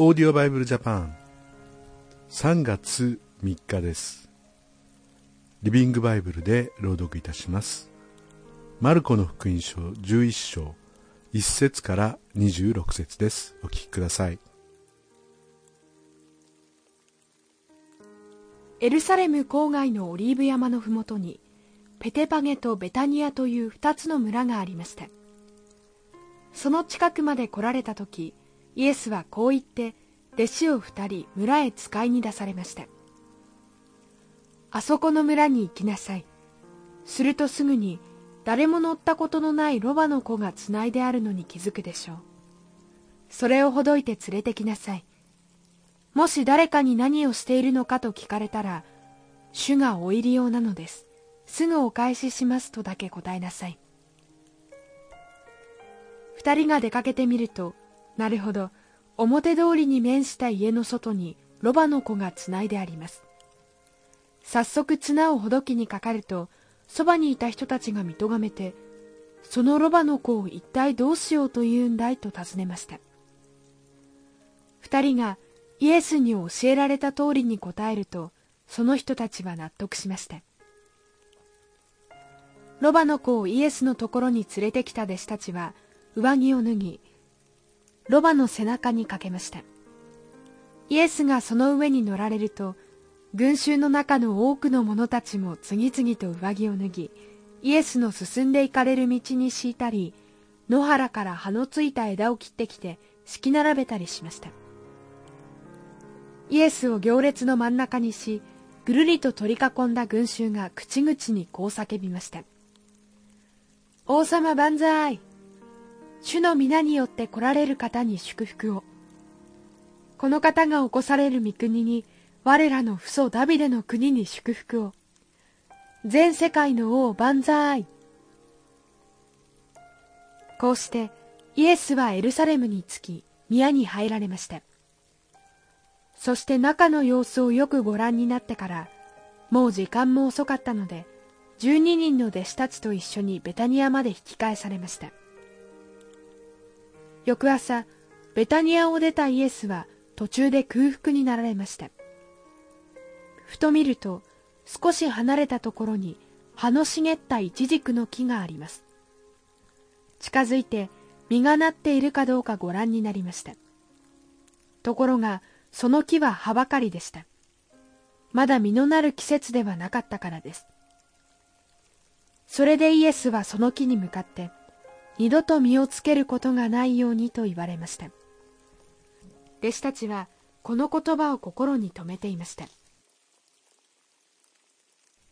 オーディオバイブルジャパン3月3日ですリビングバイブルで朗読いたします。マルコの福音書11章1節から26節ですお聞きくださいエルサレム郊外のオリーブ山のふもとにペテパゲとベタニアという2つの村がありましたその近くまで来られた時イエスはこう言って弟子を二人村へ使いに出されました。あそこの村に行きなさい。するとすぐに誰も乗ったことのないロバの子がつないであるのに気づくでしょう。それをほどいて連れてきなさい。もし誰かに何をしているのかと聞かれたら主がお入り用なのです。すぐお返ししますとだけ答えなさい。二人が出かけてみるとなるほど。表通りに面した家の外にロバの子がつないであります。早速綱をほどきにかかるとそばにいた人たちが見とがめてそのロバの子を一体どうしようというんだいと尋ねました。二人がイエスに教えられた通りに答えるとその人たちは納得しました。ロバの子をイエスのところに連れてきた弟子たちは上着を脱ぎロバの背中にかけました。イエスがその上に乗られると群衆の中の多くの者たちも次々と上着を脱ぎイエスの進んで行かれる道に敷いたり野原から葉のついた枝を切ってきて敷き並べたりしました。イエスを行列の真ん中にしぐるりと取り囲んだ群衆が口々にこう叫びました。王様万歳！主の皆によって来られる方に祝福を。この方が起こされる御国に、我らの父祖ダビデの国に祝福を。全世界の王万歳。こうして、イエスはエルサレムに着き、宮に入られました。そして中の様子をよくご覧になってから、もう時間も遅かったので、12人の弟子たちと一緒にベタニアまで引き返されました。翌朝ベタニアを出たイエスは途中で空腹になられました。ふと見ると少し離れたところに葉の茂ったイチジクの木があります。近づいて実がなっているかどうかご覧になりました。ところがその木は葉ばかりでした。まだ実のなる季節ではなかったからです。それでイエスはその木に向かって二度と身をつけることがないようにと言われました。弟子たちはこの言葉を心に留めていました。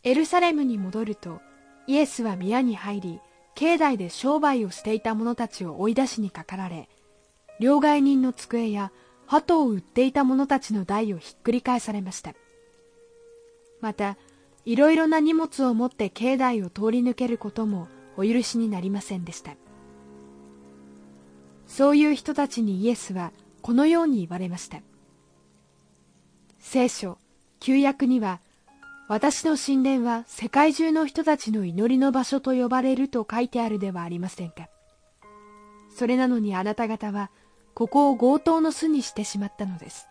エルサレムに戻るとイエスは宮に入り境内で商売をしていた者たちを追い出しにかかられ両替人の机や鳩を売っていた者たちの台をひっくり返されました。またいろいろな荷物を持って境内を通り抜けることもお許しになりませんでした。そういう人たちにイエスはこのように言われました。聖書旧約には私の神殿は世界中の人たちの祈りの場所と呼ばれると書いてあるではありませんか。それなのにあなた方はここを強盗の巣にしてしまったのです。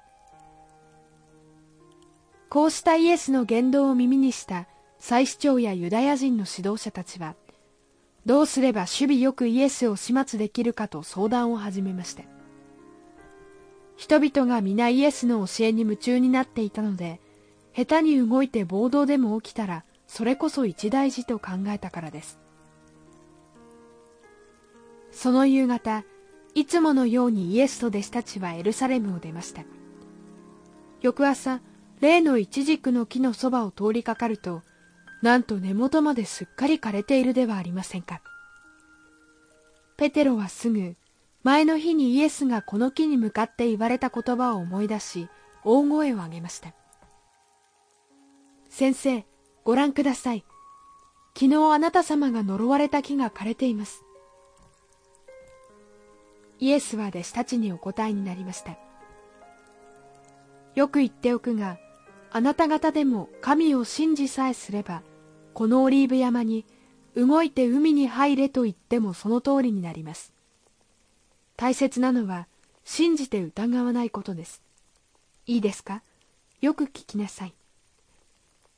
こうしたイエスの言動を耳にした祭司長やユダヤ人の指導者たちはどうすれば守備よくイエスを始末できるかと相談を始めました人々が皆イエスの教えに夢中になっていたので下手に動いて暴動でも起きたらそれこそ一大事と考えたからです。その夕方いつものようにイエスと弟子たちはエルサレムを出ました。翌朝例のイチジクの木のそばを通りかかるとなんと根元まですっかり枯れているではありませんか。ペテロはすぐ、前の日にイエスがこの木に向かって言われた言葉を思い出し、大声を上げました。先生、ご覧ください。昨日あなた様が呪われた木が枯れています。イエスは弟子たちにお答えになりました。よく言っておくが、あなた方でも神を信じさえすれば、このオリーブ山に動いて海に入れと言ってもその通りになります。大切なのは信じて疑わないことです。いいですか？よく聞きなさい。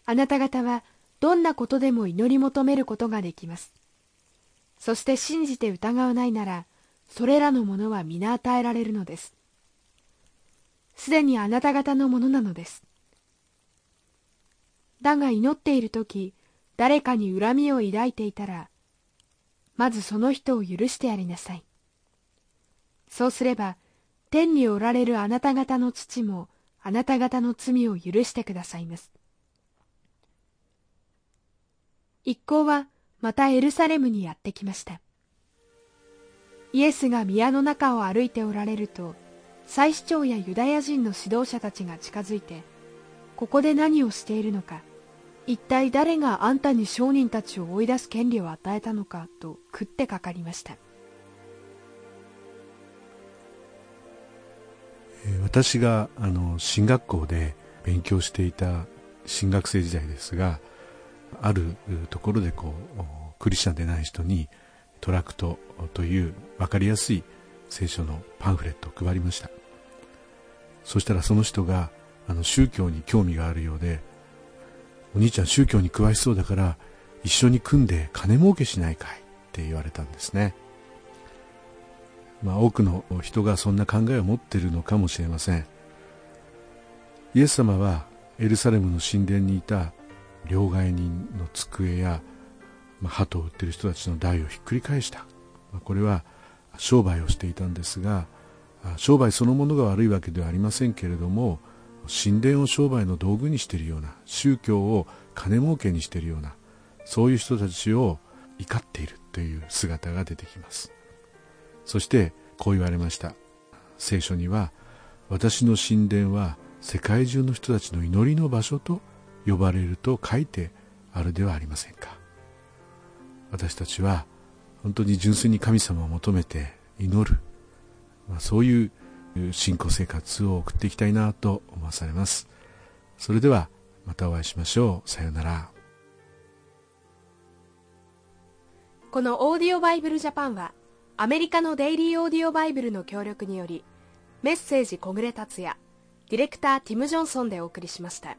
あなた方はどんなことでも祈り求めることができます。そして信じて疑わないならそれらのものは皆与えられるのです。すでにあなた方のものなのです。だが祈っている時誰かに恨みを抱いていたらまずその人を許してやりなさい。そうすれば天におられるあなた方の父もあなた方の罪を許してくださいます。一行はまたエルサレムにやってきました。イエスが宮の中を歩いておられると祭司長やユダヤ人の指導者たちが近づいてここで何をしているのか一体誰があんたに商人たちを追い出す権利を与えたのかと食ってかかりました。私があの進学校で勉強していた新学生時代ですがあるところでこうクリスチャンでない人にトラクトという分かりやすい聖書のパンフレットを配りました。そしたらその人があの宗教に興味があるようでお兄ちゃん宗教に詳しそうだから一緒に組んで金儲けしないかい？って言われたんですね。まあ多くの人がそんな考えを持っているのかもしれません。イエス様はエルサレムの神殿にいた両替人の机や、まあ、鳩を売ってる人たちの台をひっくり返した、まあ、これは商売をしていたんですが商売そのものが悪いわけではありませんけれども神殿を商売の道具にしているような宗教を金儲けにしているようなそういう人たちを怒っているという姿が出てきます。そしてこう言われました。聖書には私の神殿は世界中の人たちの祈りの場所と呼ばれると書いてあるではありませんか。私たちは本当に純粋に神様を求めて祈る、まあ、そういう信仰生活を送っていきたいなと思わされます。それではまたお会いしましょう。さようなら。このオーディオバイブルジャパンはアメリカのデイリーオーディオバイブルの協力によりメッセージ小暮達也ディレクターティム・ジョンソンでお送りしました。